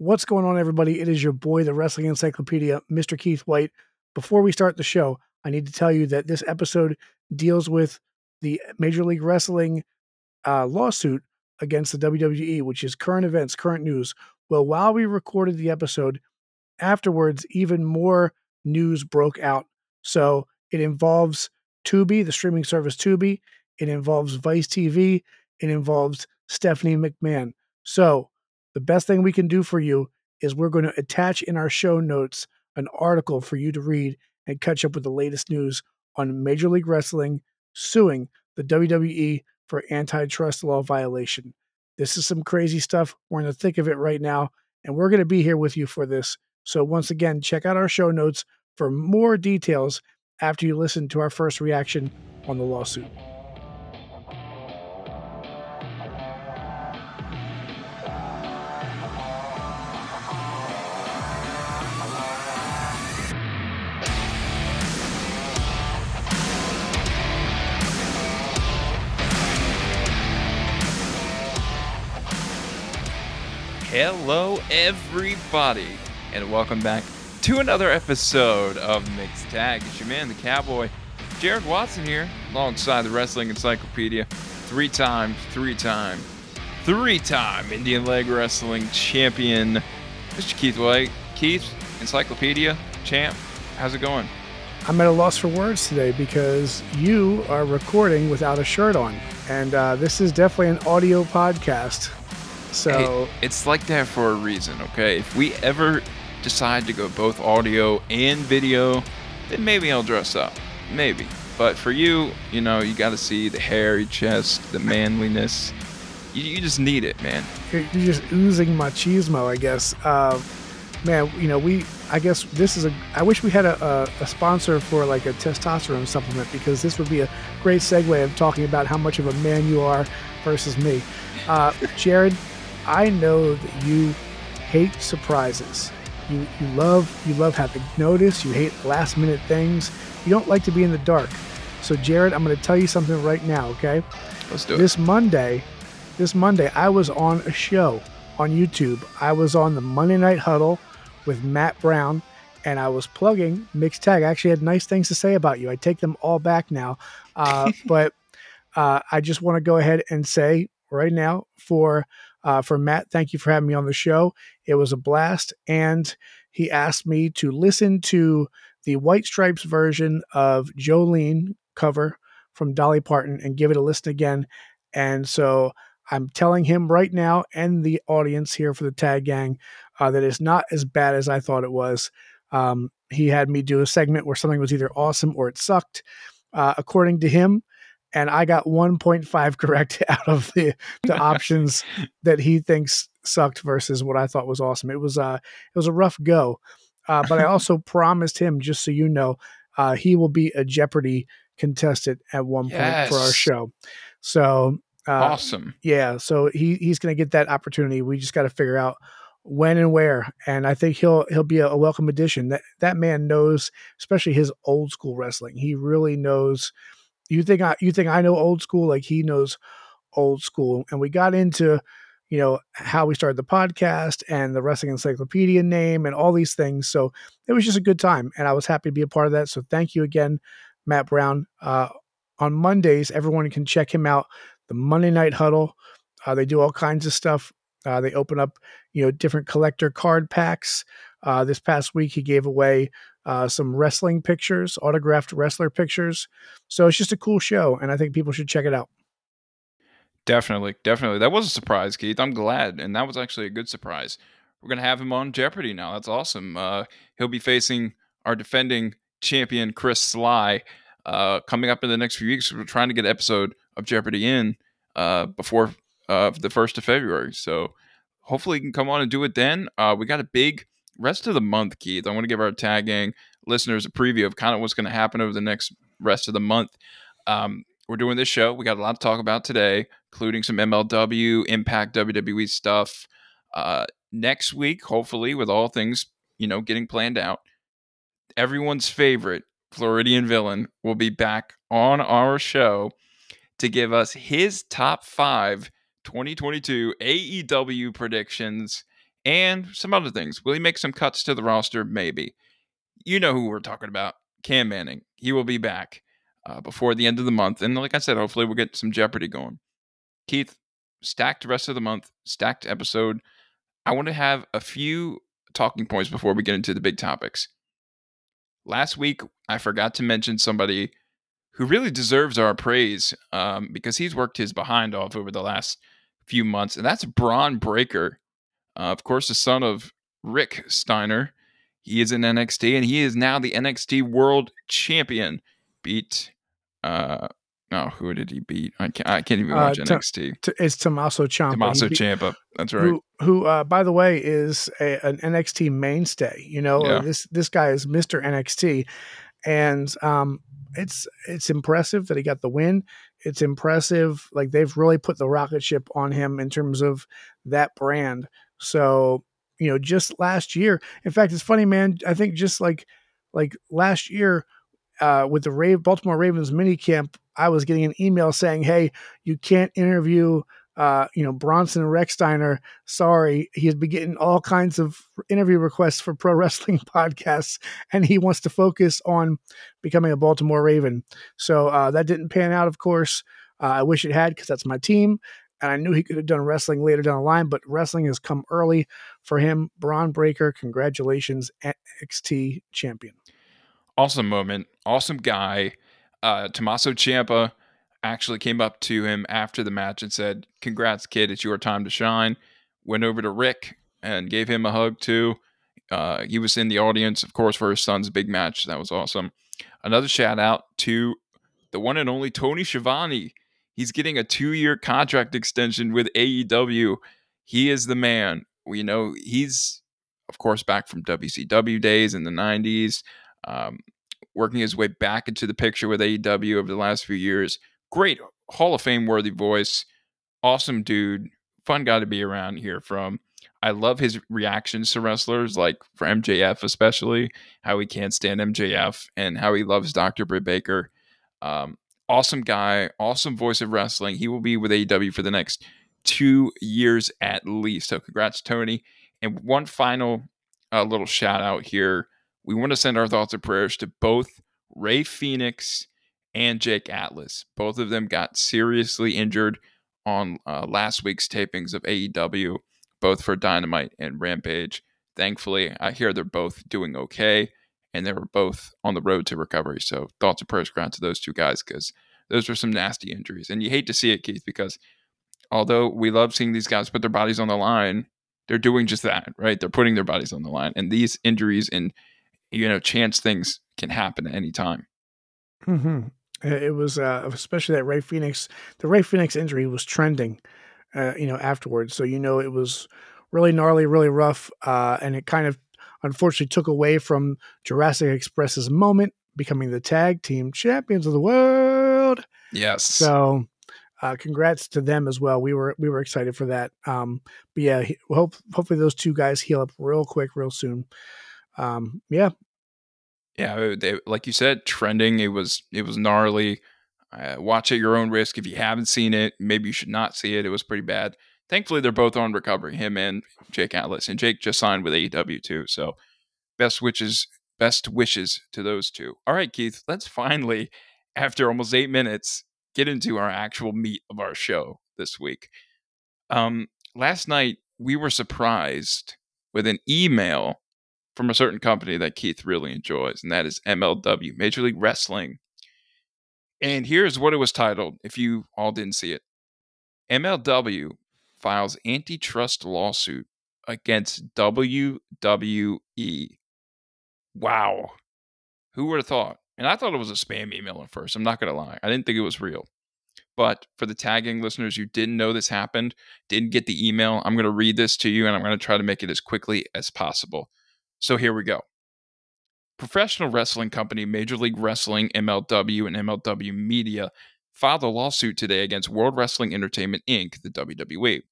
What's going on, everybody? It is your boy, the Wrestling Encyclopedia, Mr. Keith White. Before we start the show, I need to tell you that this episode deals with the Major League Wrestling uh, lawsuit against the WWE, which is current events, current news. Well, while we recorded the episode, afterwards, even more news broke out. So it involves Tubi, the streaming service Tubi. It involves Vice TV. It involves Stephanie McMahon. So the best thing we can do for you is we're going to attach in our show notes an article for you to read and catch up with the latest news on Major League Wrestling suing the WWE for antitrust law violation. This is some crazy stuff. We're in the thick of it right now, and we're going to be here with you for this. So, once again, check out our show notes for more details after you listen to our first reaction on the lawsuit. Hello, everybody, and welcome back to another episode of Mixed Tag. It's your man, the Cowboy, Jared Watson here, alongside the Wrestling Encyclopedia, three time, three time, three time Indian Leg Wrestling Champion, Mr. Keith White. Keith, Encyclopedia, champ, how's it going? I'm at a loss for words today because you are recording without a shirt on. And uh, this is definitely an audio podcast. So it's like that for a reason, okay? If we ever decide to go both audio and video, then maybe I'll dress up. Maybe. But for you, you know, you got to see the hairy chest, the manliness. You, you just need it, man. you're you're just oozing machismo, I guess. Uh, man, you know, we, I guess this is a, I wish we had a, a, a sponsor for like a testosterone supplement because this would be a great segue of talking about how much of a man you are versus me. Uh, Jared, I know that you hate surprises. You, you love you love having notice. You hate last minute things. You don't like to be in the dark. So Jared, I'm going to tell you something right now, okay? Let's do it. this Monday, this Monday, I was on a show on YouTube. I was on the Monday Night Huddle with Matt Brown, and I was plugging Mixed Tag. I actually had nice things to say about you. I take them all back now, uh, but uh, I just want to go ahead and say right now for uh, for Matt, thank you for having me on the show. It was a blast, and he asked me to listen to the White Stripes version of Jolene cover from Dolly Parton and give it a listen again. And so I'm telling him right now and the audience here for the Tag Gang uh, that it's not as bad as I thought it was. Um, he had me do a segment where something was either awesome or it sucked, uh, according to him. And I got 1.5 correct out of the, the options that he thinks sucked versus what I thought was awesome. It was uh, it was a rough go, uh, but I also promised him, just so you know, uh, he will be a Jeopardy contestant at one point for our show. So uh, awesome. yeah, so he he's going to get that opportunity. We just got to figure out when and where, and I think he'll he'll be a, a welcome addition. That that man knows, especially his old school wrestling. He really knows. You think I you think I know old school? Like he knows old school, and we got into you know how we started the podcast and the wrestling encyclopedia name and all these things. So it was just a good time, and I was happy to be a part of that. So thank you again, Matt Brown. Uh, on Mondays, everyone can check him out. The Monday Night Huddle. Uh, they do all kinds of stuff. Uh, they open up, you know, different collector card packs. Uh, this past week, he gave away uh, some wrestling pictures, autographed wrestler pictures. So it's just a cool show, and I think people should check it out. Definitely, definitely. That was a surprise, Keith. I'm glad, and that was actually a good surprise. We're gonna have him on Jeopardy now. That's awesome. Uh, he'll be facing our defending champion Chris Sly uh, coming up in the next few weeks. We're trying to get an episode of Jeopardy in uh, before uh, the first of February. So hopefully he can come on and do it then. Uh, we got a big rest of the month, Keith. I want to give our tagging listeners a preview of kind of what's going to happen over the next rest of the month. Um, we're doing this show. We got a lot to talk about today, including some MLW, Impact, WWE stuff. Uh, next week, hopefully, with all things you know getting planned out, everyone's favorite Floridian villain will be back on our show to give us his top five 2022 AEW predictions and some other things. Will he make some cuts to the roster? Maybe. You know who we're talking about Cam Manning. He will be back uh, before the end of the month. And like I said, hopefully we'll get some Jeopardy going. Keith, stacked rest of the month, stacked episode. I want to have a few talking points before we get into the big topics. Last week, I forgot to mention somebody who really deserves our praise um, because he's worked his behind off over the last few months, and that's Bron Breakker. Uh, of course, the son of Rick Steiner. He is in NXT, and he is now the NXT World Champion. Beat uh, Oh, who did he beat? I can't. I can't even uh, watch uh, NXT. T- it's Tommaso Ciampa. Tommaso Ciampa. That's right. Who, who uh, by the way, is a, an NXT mainstay. You know, yeah. this this guy is Mister NXT, and um, it's it's impressive that he got the win. It's impressive. Like they've really put the rocket ship on him in terms of that brand. So you know, just last year. In fact, it's funny, man. I think just like like last year uh, with the Rave, Baltimore Ravens mini camp, I was getting an email saying, "Hey, you can't interview." Uh, you know, Bronson Rechsteiner, sorry, he's been getting all kinds of interview requests for pro wrestling podcasts, and he wants to focus on becoming a Baltimore Raven. So uh, that didn't pan out, of course. Uh, I wish it had because that's my team. And I knew he could have done wrestling later down the line, but wrestling has come early for him. Bron Breakker, congratulations, NXT champion awesome moment, awesome guy. Uh, Tommaso Ciampa actually came up to him after the match and said, "Congrats, kid! It's your time to shine." Went over to Rick and gave him a hug too. Uh, he was in the audience, of course, for his son's big match. That was awesome. Another shout out to the one and only Tony Schiavone. He's getting a two-year contract extension with AEW. He is the man. We know he's, of course, back from WCW days in the '90s um, working his way back into the picture with AEW over the last few years. Great Hall of Fame worthy voice. Awesome dude. Fun guy to be around here from. I love his reactions to wrestlers, like for MJF especially, how he can't stand MJF and how he loves Dr. Britt Baker. Um, awesome guy, awesome voice of wrestling. He will be with AEW for the next two years at least. So congrats, Tony. And one final uh, little shout out here we want to send our thoughts and prayers to both Rey Fenix and Jake Atlas. Both of them got seriously injured on uh, last week's tapings of AEW, both for Dynamite and Rampage. Thankfully, I hear they're both doing okay, and they were both on the road to recovery. So, thoughts and prayers go to those two guys because those were some nasty injuries. And you hate to see it, Keith, because although we love seeing these guys put their bodies on the line, they're doing just that, right? They're putting their bodies on the line. And these injuries and you know, chance things can happen at any time. Mm-hmm. It was uh, especially that Rey Fenix. The Rey Fenix injury was trending, uh, you know, afterwards. So you know it was really gnarly, really rough, uh, and it kind of unfortunately took away from Jurassic Express's moment, becoming the tag team champions of the world. Yes. So, uh, congrats to them as well. We were we were excited for that. Um, but yeah, hope hopefully those two guys heal up real quick, real soon um, yeah, yeah, uh, they, like you said, trending. It was it was gnarly. Uh, watch at your own risk. If you haven't seen it, maybe you should not see it. It was pretty bad. Thankfully, they're both on recovery. Him and Jake Atlas, and Jake just signed with AEW too. So, best wishes, best wishes to those two. All right, Keith. Let's finally, after almost eight minutes, get into our actual meat of our show this week. Um, last night we were surprised with an email from a certain company that Keith really enjoys, and that is MLW, Major League Wrestling. And here's what it was titled, if you all didn't see it MLW files antitrust lawsuit against WWE. Wow. Who would have thought? And I thought it was a spam email at first. I'm not going to lie. I didn't think it was real. But for the tagging listeners who didn't know this happened, didn't get the email, I'm going to read this to you and I'm going to try to make it as quickly as possible. So here we go. Professional wrestling company Major League Wrestling, MLW, and MLW Media filed a lawsuit today against World Wrestling Entertainment Inc., the WWE.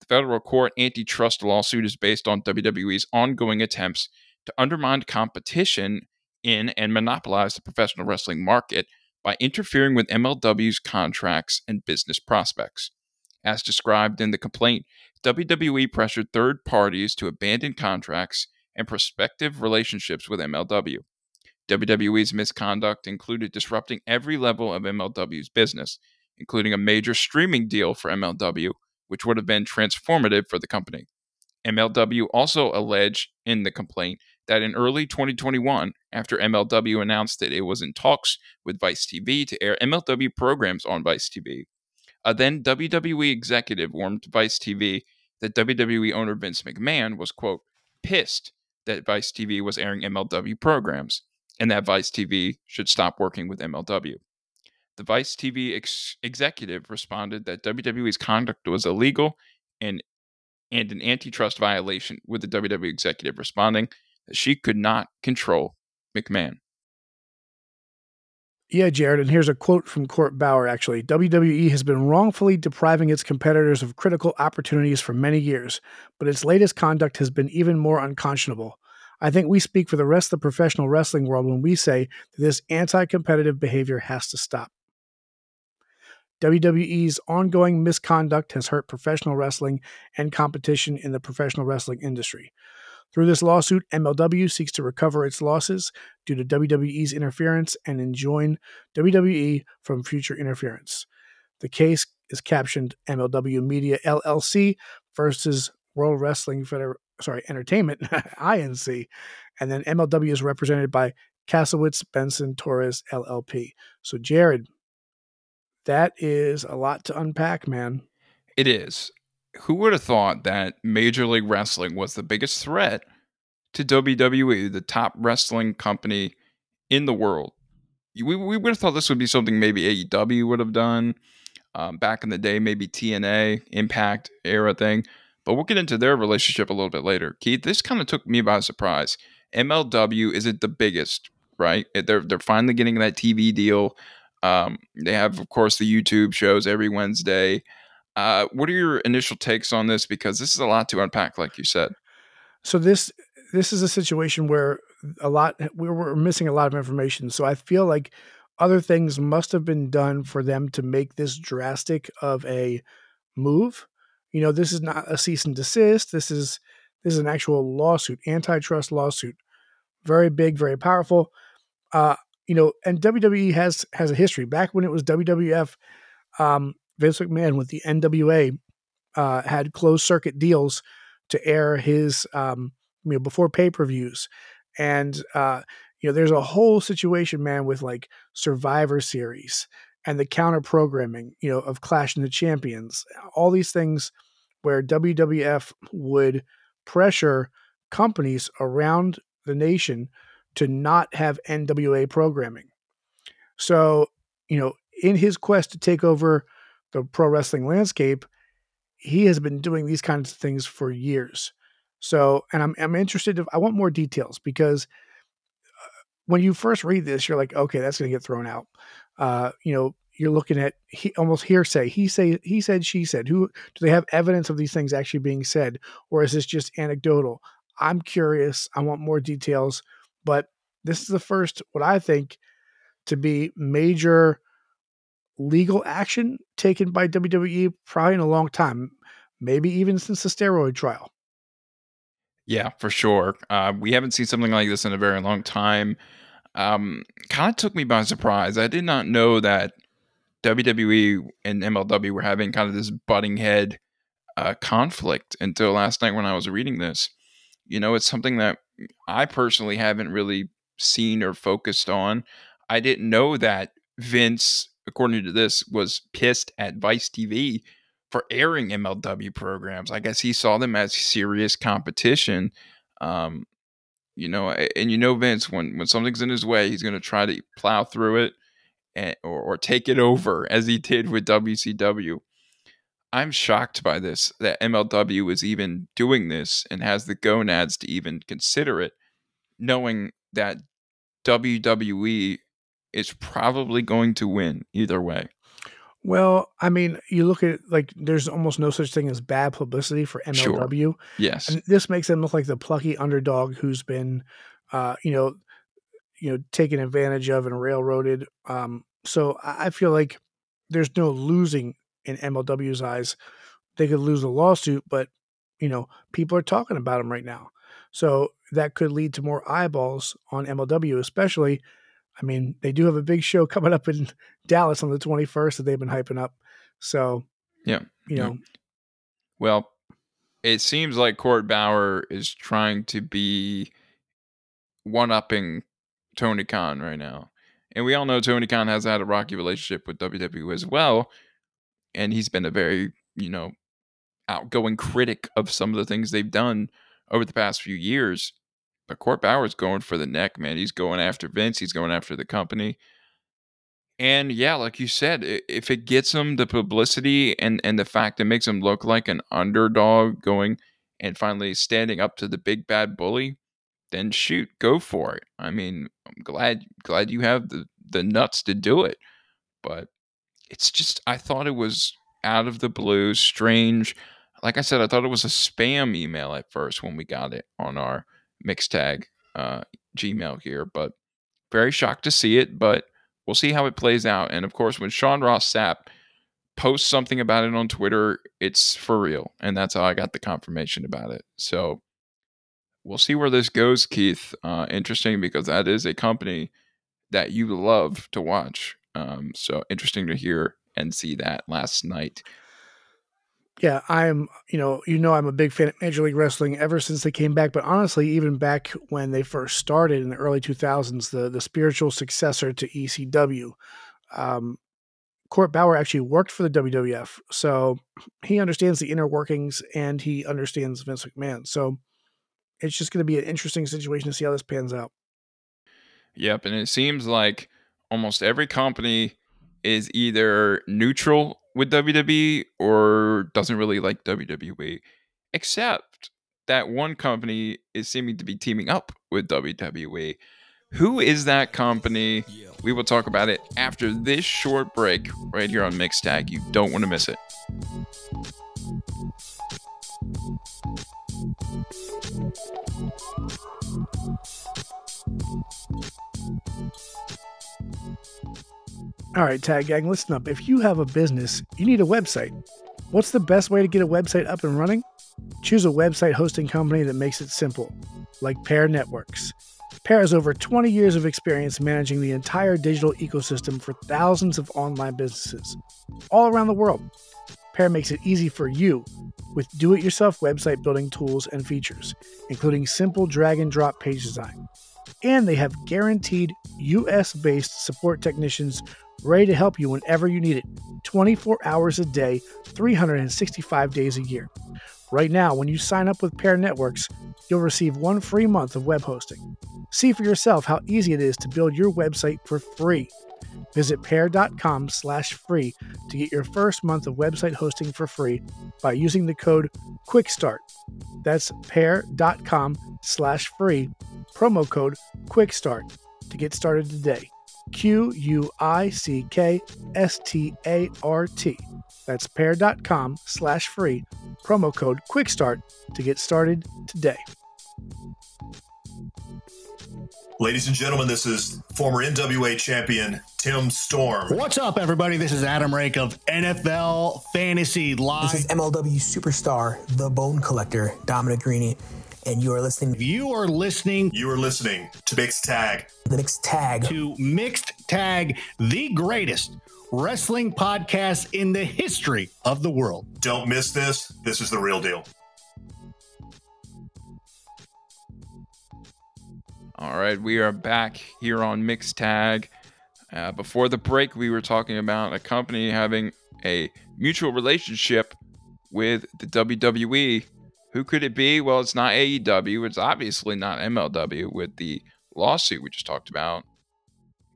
The federal court antitrust lawsuit is based on WWE's ongoing attempts to undermine competition in and monopolize the professional wrestling market by interfering with MLW's contracts and business prospects. As described in the complaint, WWE pressured third parties to abandon contracts and prospective relationships with MLW. WWE's misconduct included disrupting every level of MLW's business, including a major streaming deal for MLW, which would have been transformative for the company. MLW also alleged in the complaint that in early 2021, after MLW announced that it was in talks with Vice TV to air MLW programs on Vice TV, a then WWE executive warned Vice TV that WWE owner Vince McMahon was, quote, pissed that Vice TV was airing MLW programs and that Vice TV should stop working with MLW. The Vice TV ex- executive responded that WWE's conduct was illegal and and an antitrust violation, with the WWE executive responding that she could not control McMahon. Yeah, Jared, and here's a quote from Court Bauer actually. WWE has been wrongfully depriving its competitors of critical opportunities for many years, but its latest conduct has been even more unconscionable. I think we speak for the rest of the professional wrestling world when we say that this anti competitive behavior has to stop. WWE's ongoing misconduct has hurt professional wrestling and competition in the professional wrestling industry. Through this lawsuit, MLW seeks to recover its losses due to WWE's interference and enjoin WWE from future interference. The case is captioned MLW Media LLC versus World Wrestling Feder- sorry, Entertainment INC, and then MLW is represented by Kasowitz Benson Torres LLP. So Jared, that is a lot to unpack, man. It is. Who would have thought that Major League Wrestling was the biggest threat to WWE, the top wrestling company in the world? We, we would have thought this would be something maybe AEW would have done um, back in the day, maybe TNA, Impact era thing. But we'll get into their relationship a little bit later. Keith, this kind of took me by surprise. MLW isn't the biggest, right? They're they're finally getting that TV deal. Um, they have, of course, the YouTube shows every Wednesday. Uh, what are your initial takes on this? Because this is a lot to unpack, like you said. So this this is a situation where a lot we're, we're missing a lot of information. So I feel like other things must have been done for them to make this drastic of a move. You know, this is not a cease and desist. This is this is an actual lawsuit, antitrust lawsuit. Very big, very powerful. Uh, you know, and WWE has has a history. Back when it was WWF, um, Vince McMahon with the NWA uh, had closed circuit deals to air his, um, you know, before pay per views, and uh, you know, there's a whole situation, man, with like Survivor Series and the counter programming, you know, of Clash of the Champions, all these things where WWF would pressure companies around the nation to not have NWA programming. So, you know, in his quest to take over the pro wrestling landscape, he has been doing these kinds of things for years. So, and I'm I'm interested. I want more details because uh, when you first read this, you're like, okay, that's going to get thrown out. Uh, you know, you're looking at he, almost hearsay. He say he said, she said. Who do they have evidence of these things actually being said, or is this just anecdotal? I'm curious. I want more details. But this is the first, what I think to be major legal action taken by WWE probably in a long time, maybe even since the steroid trial. Yeah, for sure. Uh, we haven't seen something like this in a very long time. Um, kind of took me by surprise. I did not know that WWE and MLW were having kind of this butting head uh, conflict until last night when I was reading this. You know, it's something that I personally haven't really seen or focused on. I didn't know that Vince, according to this, was pissed at Vice TV for airing MLW programs. I guess he saw them as serious competition. Um, you know, and you know Vince when when something's in his way, he's going to try to plow through it and, or, or take it over as he did with WCW. I'm shocked by this that MLW is even doing this and has the gonads to even consider it, knowing that WWE is probably going to win either way. Well, I mean, you look at like there's almost no such thing as bad publicity for MLW. Sure. Yes, and this makes them look like the plucky underdog who's been, uh, you know, you know, taken advantage of and railroaded. Um, so I feel like there's no losing in MLW's eyes they could lose a lawsuit, but you know, people are talking about them right now. So that could lead to more eyeballs on MLW, especially. I mean, they do have a big show coming up in Dallas on the 21st that they've been hyping up. So, yeah, you know, yeah. well, it seems like Court Bauer is trying to be one upping Tony Khan right now. And we all know Tony Khan has had a rocky relationship with WWE as well. And he's been a very, you know, outgoing critic of some of the things they've done over the past few years. But Court Bauer's going for the neck, man. He's going after Vince. He's going after the company. And yeah, like you said, if it gets him the publicity and and the fact it makes him look like an underdog going and finally standing up to the big bad bully, then shoot, go for it. I mean, I'm glad glad you have the the nuts to do it. But it's just I thought it was out of the blue, strange. Like I said, I thought it was a spam email at first when we got it on our mix tag uh, Gmail here, but very shocked to see it. But we'll see how it plays out. And of course, when Sean Ross Sapp posts something about it on Twitter, it's for real. And that's how I got the confirmation about it. So we'll see where this goes, Keith. Uh, interesting because that is a company that you love to watch. Um, so interesting to hear and see that last night. Yeah, I'm, you know, you know, I'm a big fan of Major League Wrestling ever since they came back. But honestly, even back when they first started in the early 2000s, the the spiritual successor to ECW, um, Court Bauer actually worked for the WWF, so he understands the inner workings and he understands Vince McMahon. So it's just going to be an interesting situation to see how this pans out. Yep, and it seems like almost every company is either neutral with WWE or doesn't really like WWE, except that one company is seeming to be teaming up with WWE. Who is that company? We will talk about it after this short break right here on Mixtag. You don't want to miss it. All right, Tag Gang, listen up. If you have a business, you need a website. What's the best way to get a website up and running? Choose a website hosting company that makes it simple, like Pair Networks. Pair has over 20 years of experience managing the entire digital ecosystem for thousands of online businesses all around the world. Pair makes it easy for you with do it yourself website building tools and features, including simple drag and drop page design. And they have guaranteed US based support technicians ready to help you whenever you need it 24 hours a day, 365 days a year. Right now, when you sign up with Pair Networks, you'll receive one free month of web hosting. See for yourself how easy it is to build your website for free. Visit pair.com slash free to get your first month of website hosting for free by using the code QUICKSTART. That's pair.com slash free, promo code QUICKSTART to get started today. Q U I C K S T A R T. That's pair.com slash free, promo code QUICKSTART to get started today. Ladies and gentlemen, this is former NWA champion Tim Storm. What's up, everybody? This is Adam Rank of NFL Fantasy Live. This is MLW superstar, the Bone Collector, Dominic Garrini and you are listening. You are listening. You are listening to Mixed Tag. The Mixed Tag. To Mixed Tag, the greatest wrestling podcast in the history of the world. Don't miss this. This is the real deal. All right, we are back here on Mixed Tag. Uh, before the break, we were talking about a company having a mutual relationship with the WWE who could it be? Well, it's not AEW. It's obviously not MLW with the lawsuit we just talked about.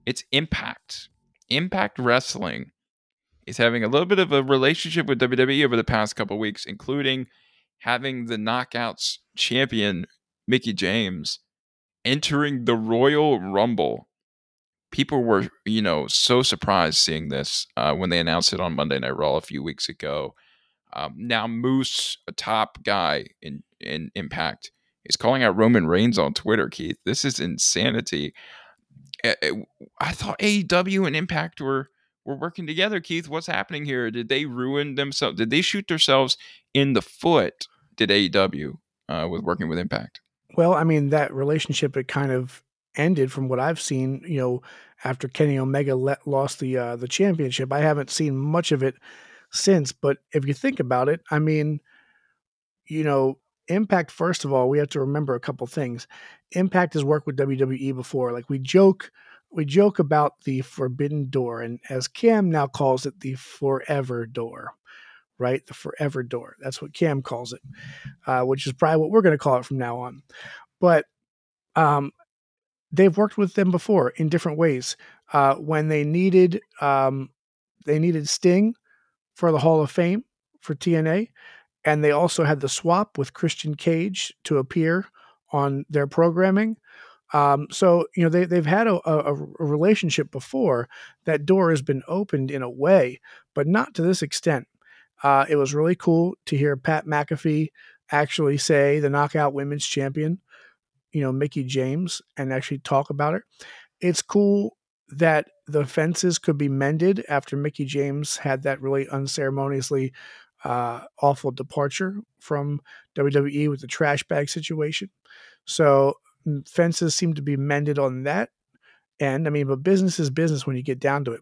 It's Impact. Impact Wrestling is having a little bit of a relationship with WWE over the past couple weeks, including having the Knockouts champion, Mickie James, entering the Royal Rumble. People were, you know, so surprised seeing this uh, when they announced it on Monday Night Raw a few weeks ago. Um, now Moose, a top guy in in Impact, is calling out Roman Reigns on Twitter. Keith, this is insanity. I thought AEW and Impact were were working together. Keith, what's happening here? Did they ruin themselves? Did they shoot themselves in the foot? Did AEW uh, with working with Impact? Well, I mean that relationship it kind of ended from what I've seen. You know, after Kenny Omega let, lost the uh, the championship, I haven't seen much of it since. But if you think about it, I mean, you know, Impact. First of all, we have to remember a couple things. Impact has worked with WWE before. Like we joke, we joke about the Forbidden Door, and as Cam now calls it, the Forever Door. Right, the Forever Door. That's what Cam calls it, uh, which is probably what we're going to call it from now on. But um, they've worked with them before in different ways. Uh, when they needed um, they needed Sting for the Hall of Fame for TNA, and they also had the swap with Christian Cage to appear on their programming. Um, so you know they they've had a, a, a, relationship before. That door has been opened in a way, but not to this extent. Uh, it was really cool to hear Pat McAfee actually say the Knockout Women's Champion, you know Mickie James, and actually talk about it. It's cool that the fences could be mended after Mickie James had that really unceremoniously uh, awful departure from WWE with the trash bag situation. So fences seem to be mended on that end. I mean, but business is business when you get down to it.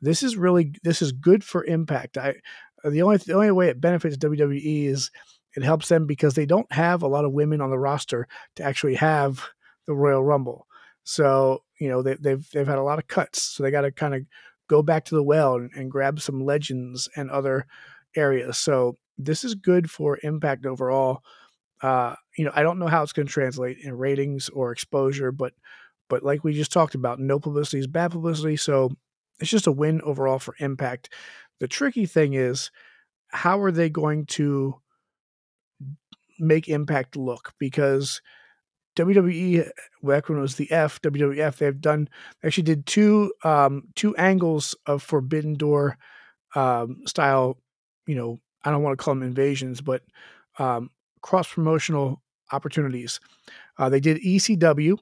This is really this is good for Impact. I the only the only way it benefits WWE is it helps them because they don't have a lot of women on the roster to actually have the Royal Rumble. So you know they, have they've, they've had a lot of cuts, so they got to kind of go back to the well and, and grab some legends and other areas. So this is good for Impact overall. Uh, you know, I don't know how it's going to translate in ratings or exposure, but but like we just talked about, no publicity is bad publicity. So it's just a win overall for Impact. The tricky thing is, how are they going to make Impact look? Because WWE back when it was the F WWF, they've done actually did two um, two angles of Forbidden Door um, style. You know, I don't want to call them invasions, but um, cross promotional opportunities. Uh, they did ECW,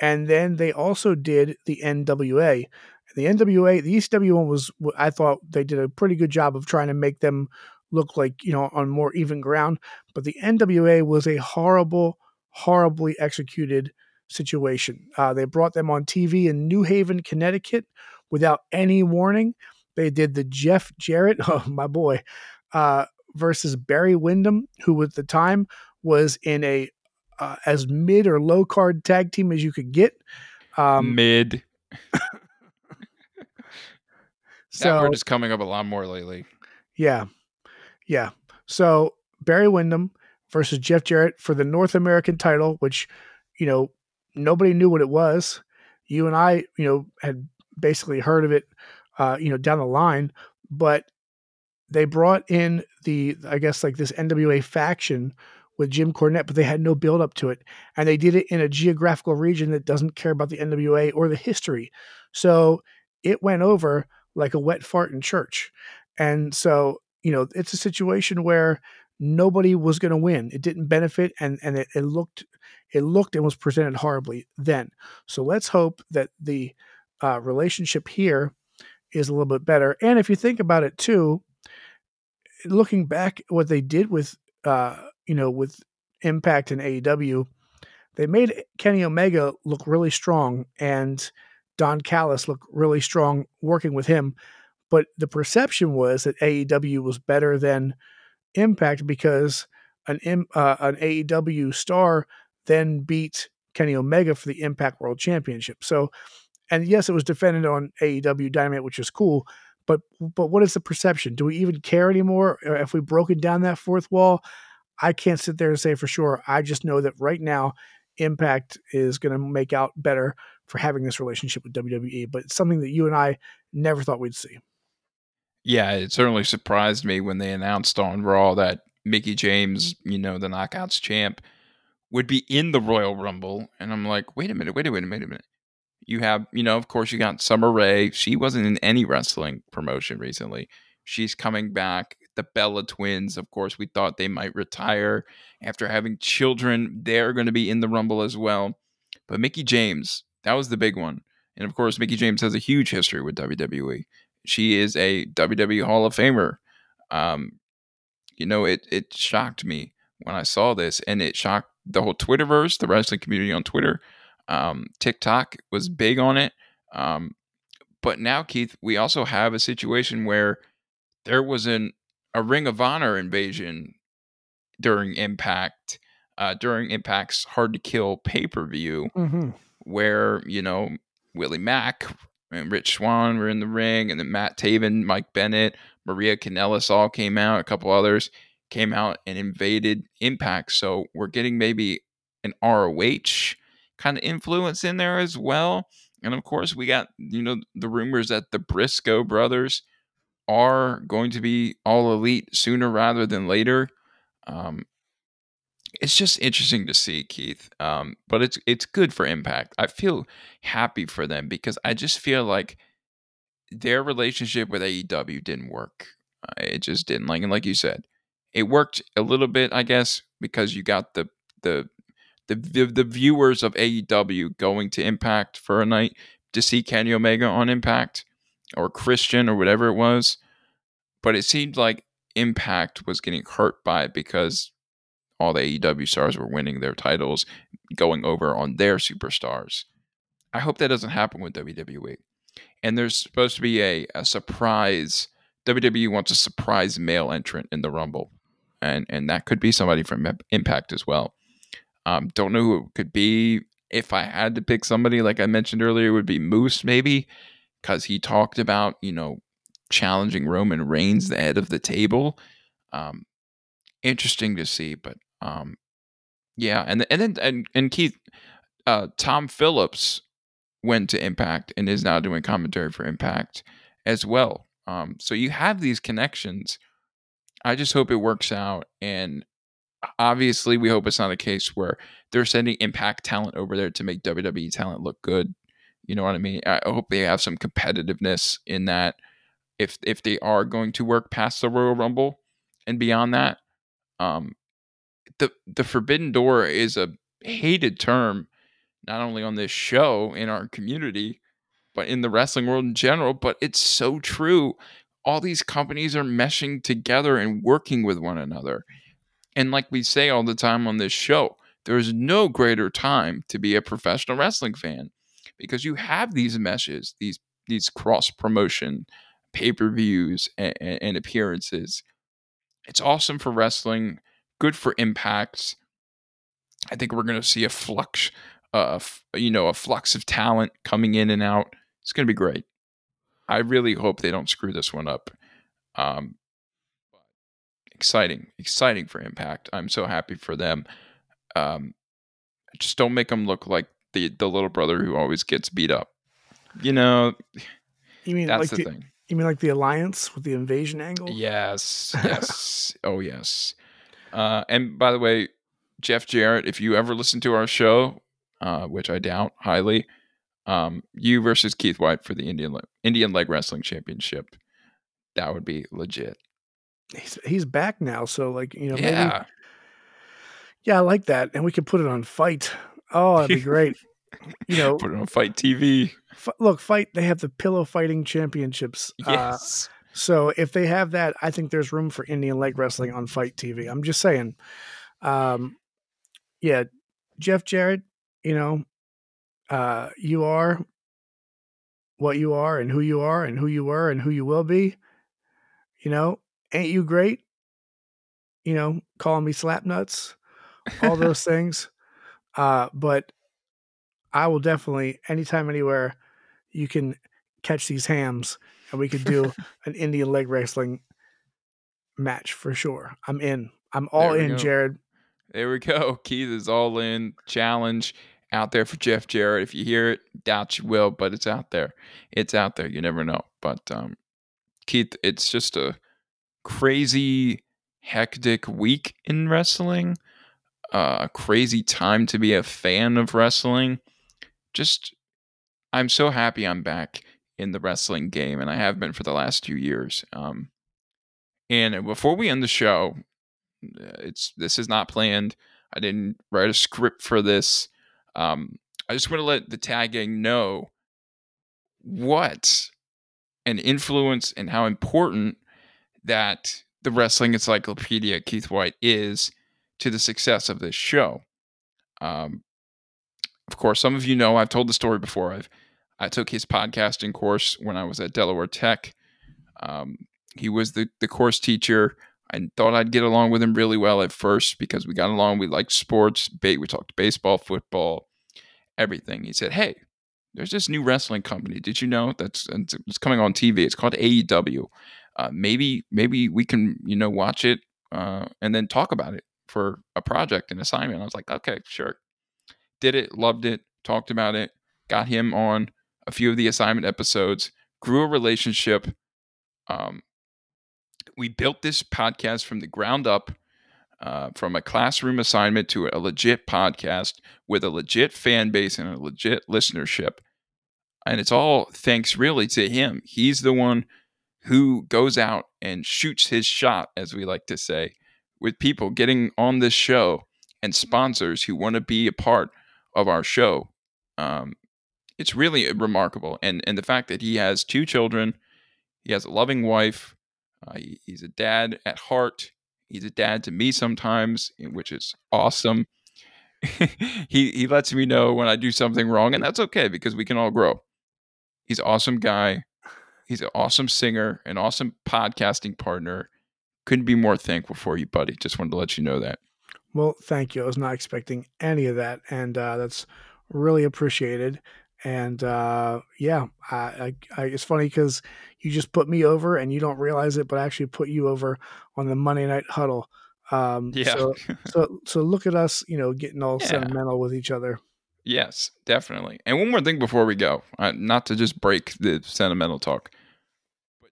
and then they also did the NWA. The NWA, the ECW one was, I thought they did a pretty good job of trying to make them look like, you know, on more even ground. But the NWA was a horrible, horribly executed situation. Uh, they brought them on TV in New Haven, Connecticut without any warning. They did the Jeff Jarrett, oh, my boy, uh, versus Barry Windham, who at the time was in a uh, as mid or low card tag team as you could get. Um, mid. so that word is coming up a lot more lately. Yeah, yeah. So Barry Windham versus Jeff Jarrett for the North American title, which you know nobody knew what it was. You and I, you know, had basically heard of it, uh, you know, down the line, but they brought in the, I guess, like this NWA faction with Jim Cornette, but they had no build up to it. And they did it in a geographical region that doesn't care about the NWA or the history. So it went over like a wet fart in church. And so, you know, it's a situation where nobody was going to win. It didn't benefit and, and it, it looked, it looked and was presented horribly then. So let's hope that the uh, relationship here is a little bit better. And if you think about it too, looking back what they did with uh, you know, with Impact and AEW, they made Kenny Omega look really strong and Don Callis look really strong working with him. But the perception was that AEW was better than Impact because an uh, an AEW star then beat Kenny Omega for the Impact World Championship. So, and yes, it was defended on AEW Dynamite, which is cool. But but what is the perception? Do we even care anymore? If we broken down that fourth wall, I can't sit there and say for sure. I just know that right now, Impact is going to make out better for having this relationship with WWE. But it's something that you and I never thought we'd see. Yeah, it certainly surprised me when they announced on Raw that Mickie James, mm-hmm. you know, the Knockouts champ, would be in the Royal Rumble. And I'm like, wait a minute, wait a minute, wait a minute. You have, you know, of course, you got Summer Rae. She wasn't in any wrestling promotion recently. She's coming back the Bella twins. Of course, we thought they might retire after having children. They're going to be in the Rumble as well. But Mickie James, that was the big one. And of course, Mickie James has a huge history with WWE. she is a WWE Hall of Famer. Um, you know, it it shocked me when I saw this, and it shocked the whole Twitterverse, the wrestling community on Twitter. Um, TikTok was big on it. Um, but now, Keith, we also have a situation where there was an a Ring of Honor invasion during Impact, uh, during Impact's Hard to Kill pay per view, Mm-hmm. Where you know Willie Mack and Rich Swann were in the ring, and then Matt Taven, Mike Bennett, Maria Kanellis all came out. A couple others came out and invaded Impact. So we're getting maybe an ROH kind of influence in there as well. And of course, we got you know the rumors that the Briscoe brothers are going to be all elite sooner rather than later. Um, it's just interesting to see Keith. Um, but it's it's good for Impact. I feel happy for them because I just feel like their relationship with AEW didn't work. Uh, It just didn't. Like and like you said, it worked a little bit, I guess, because you got the the the the, the viewers of AEW going to Impact for a night to see Kenny Omega on Impact or Christian or whatever it was. But it seemed like Impact was getting hurt by it because all the AEW stars were winning their titles, going over on their superstars. I hope that doesn't happen with WWE. And there's supposed to be a, a surprise. WWE wants a surprise male entrant in the Rumble, and and that could be somebody from Impact as well. Um, don't know who it could be. If I had to pick somebody, like I mentioned earlier, it would be Moose maybe, because he talked about you know challenging Roman Reigns, the head of the table. Um, interesting to see, but um, yeah, and and then and and Keith, uh, Tom Phillips went to Impact and is now doing commentary for Impact as well. Um, so you have these connections. I just hope it works out, and obviously we hope it's not a case where they're sending Impact talent over there to make WWE talent look good. You know what I mean? I hope they have some competitiveness in that. If if they are going to work past the Royal Rumble and beyond that, um, the the Forbidden Door is a hated term, not only on this show in our community, but in the wrestling world in general. But it's so true. All these companies are meshing together and working with one another. And like we say all the time on this show, there is no greater time to be a professional wrestling fan because you have these meshes, these these cross promotion pay per views and, and appearances. It's awesome for wrestling, good for impacts. I think we're going to see a flux, uh, you know, a flux of talent coming in and out. It's going to be great. I really hope they don't screw this one up. Um, exciting, exciting for Impact. I'm so happy for them. Um, just don't make them look like the the little brother who always gets beat up. You know, You mean that's like the the, thing. you mean like the alliance with the invasion angle? Yes, yes, oh yes. Uh, and by the way, Jeff Jarrett, if you ever listen to our show, uh, which I doubt highly, um, you versus Keith White for the Indian Le- Indian Leg Wrestling Championship, that would be legit. He's he's back now, so like you know, maybe yeah, yeah, I like that, and we could put it on fight. Oh, that'd be great. you know, put it on FITE TV. f- look, fight. They have the pillow fighting championships. Uh, Yes, so if they have that, I think there's room for Indian leg wrestling on FITE TV. I'm just saying. Um, yeah, Jeff Jarrett, you know, uh, you are what you are and who you are and who you were and who you will be. You know, ain't you great? You know, calling me slap nuts, all those things. Uh, but I will definitely, anytime, anywhere, you can catch these hams and we could do an Indian leg wrestling match for sure. I'm in. I'm all in, go. Jared. There we go. Keith is all in. Challenge out there for Jeff Jarrett. If you hear it, doubt you will, but it's out there. It's out there. You never know. But um, Keith, it's just a crazy, hectic week in wrestling. Uh, a crazy time to be a fan of wrestling. Just, I'm so happy I'm back in the wrestling game, and I have been for the last two years. Um, and before we end the show, uh, it's this is not planned. I didn't write a script for this. Um, I just want to let the tag gang know what an influence and how important that the wrestling encyclopedia Keith White is to the success of this show. Um, of course, some of you know I've told the story before. I've I took his podcasting course when I was at Delaware Tech. Um, he was the the course teacher. I thought I'd get along with him really well at first because we got along. We liked sports. Bait, we talked baseball, football, everything. He said, "Hey, there's this new wrestling company. Did you know that's it's coming on TV? It's called AEW. Uh, maybe maybe we can you know watch it uh, and then talk about it for a project and assignment." I was like, "Okay, sure." Did it, loved it, talked about it, got him on a few of the assignment episodes, grew a relationship. Um, we built this podcast from the ground up, uh, from a classroom assignment to a legit podcast with a legit fan base and a legit listenership. And it's all thanks really to him. He's the one who goes out and shoots his shot, as we like to say, with people getting on this show and sponsors who want to be a part of our show. Um, it's really remarkable, and and the fact that he has two children, he has a loving wife, uh, he, he's a dad at heart. He's a dad to me sometimes, which is awesome. he he lets me know when I do something wrong, and that's okay because we can all grow. He's an awesome guy. He's an awesome singer, an awesome podcasting partner. Couldn't be more thankful for you, buddy. Just wanted to let you know that. Well, thank you. I was not expecting any of that, and uh, that's really appreciated. And uh, yeah, I, I, I, it's funny because you just put me over, and you don't realize it, but I actually put you over on the Monday Night Huddle. Um, yeah. So, so, so look at us, you know, getting all yeah. sentimental with each other. Yes, definitely. And one more thing before we go, uh, not to just break the sentimental talk, but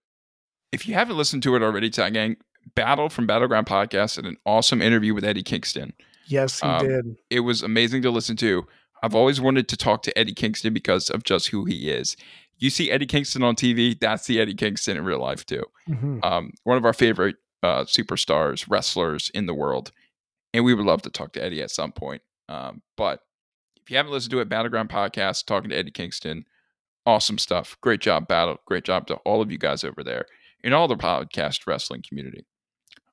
if you haven't listened to it already, Tag Gang, Battle from Battleground Podcast and an awesome interview with Eddie Kingston. Yes, he um, did. It was amazing to listen to. I've always wanted to talk to Eddie Kingston because of just who he is. You see Eddie Kingston on TV, that's the Eddie Kingston in real life too. Mm-hmm. Um, one of our favorite uh, superstars, wrestlers in the world, and we would love to talk to Eddie at some point. Um, but if you haven't listened to it, Battleground Podcast, talking to Eddie Kingston, awesome stuff. Great job, Battle. Great job to all of you guys over there in all the podcast wrestling community.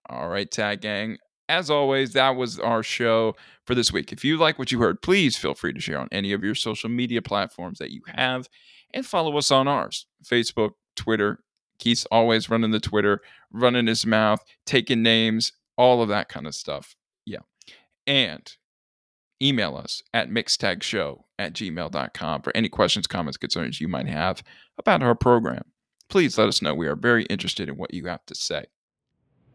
All right, Tag Gang. As always, that was our show for this week. If you like what you heard, please feel free to share on any of your social media platforms that you have and follow us on ours Facebook, Twitter. Keith's always running the Twitter, running his mouth, taking names, all of that kind of stuff. Yeah. And email us at mixtagshow at gmail.com for any questions, comments, concerns you might have about our program. Please let us know. We are very interested in what you have to say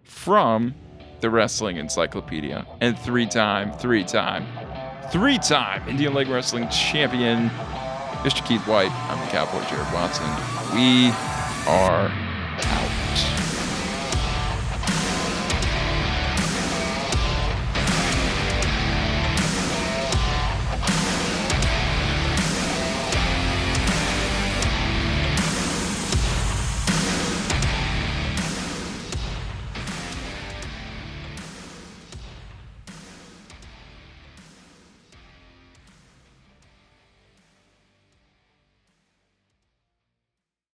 from the Wrestling Encyclopedia and three time, three time, three time Indian Leg Wrestling Champion, Mr. Keith White. I'm the Cowboy Jared Watson. We are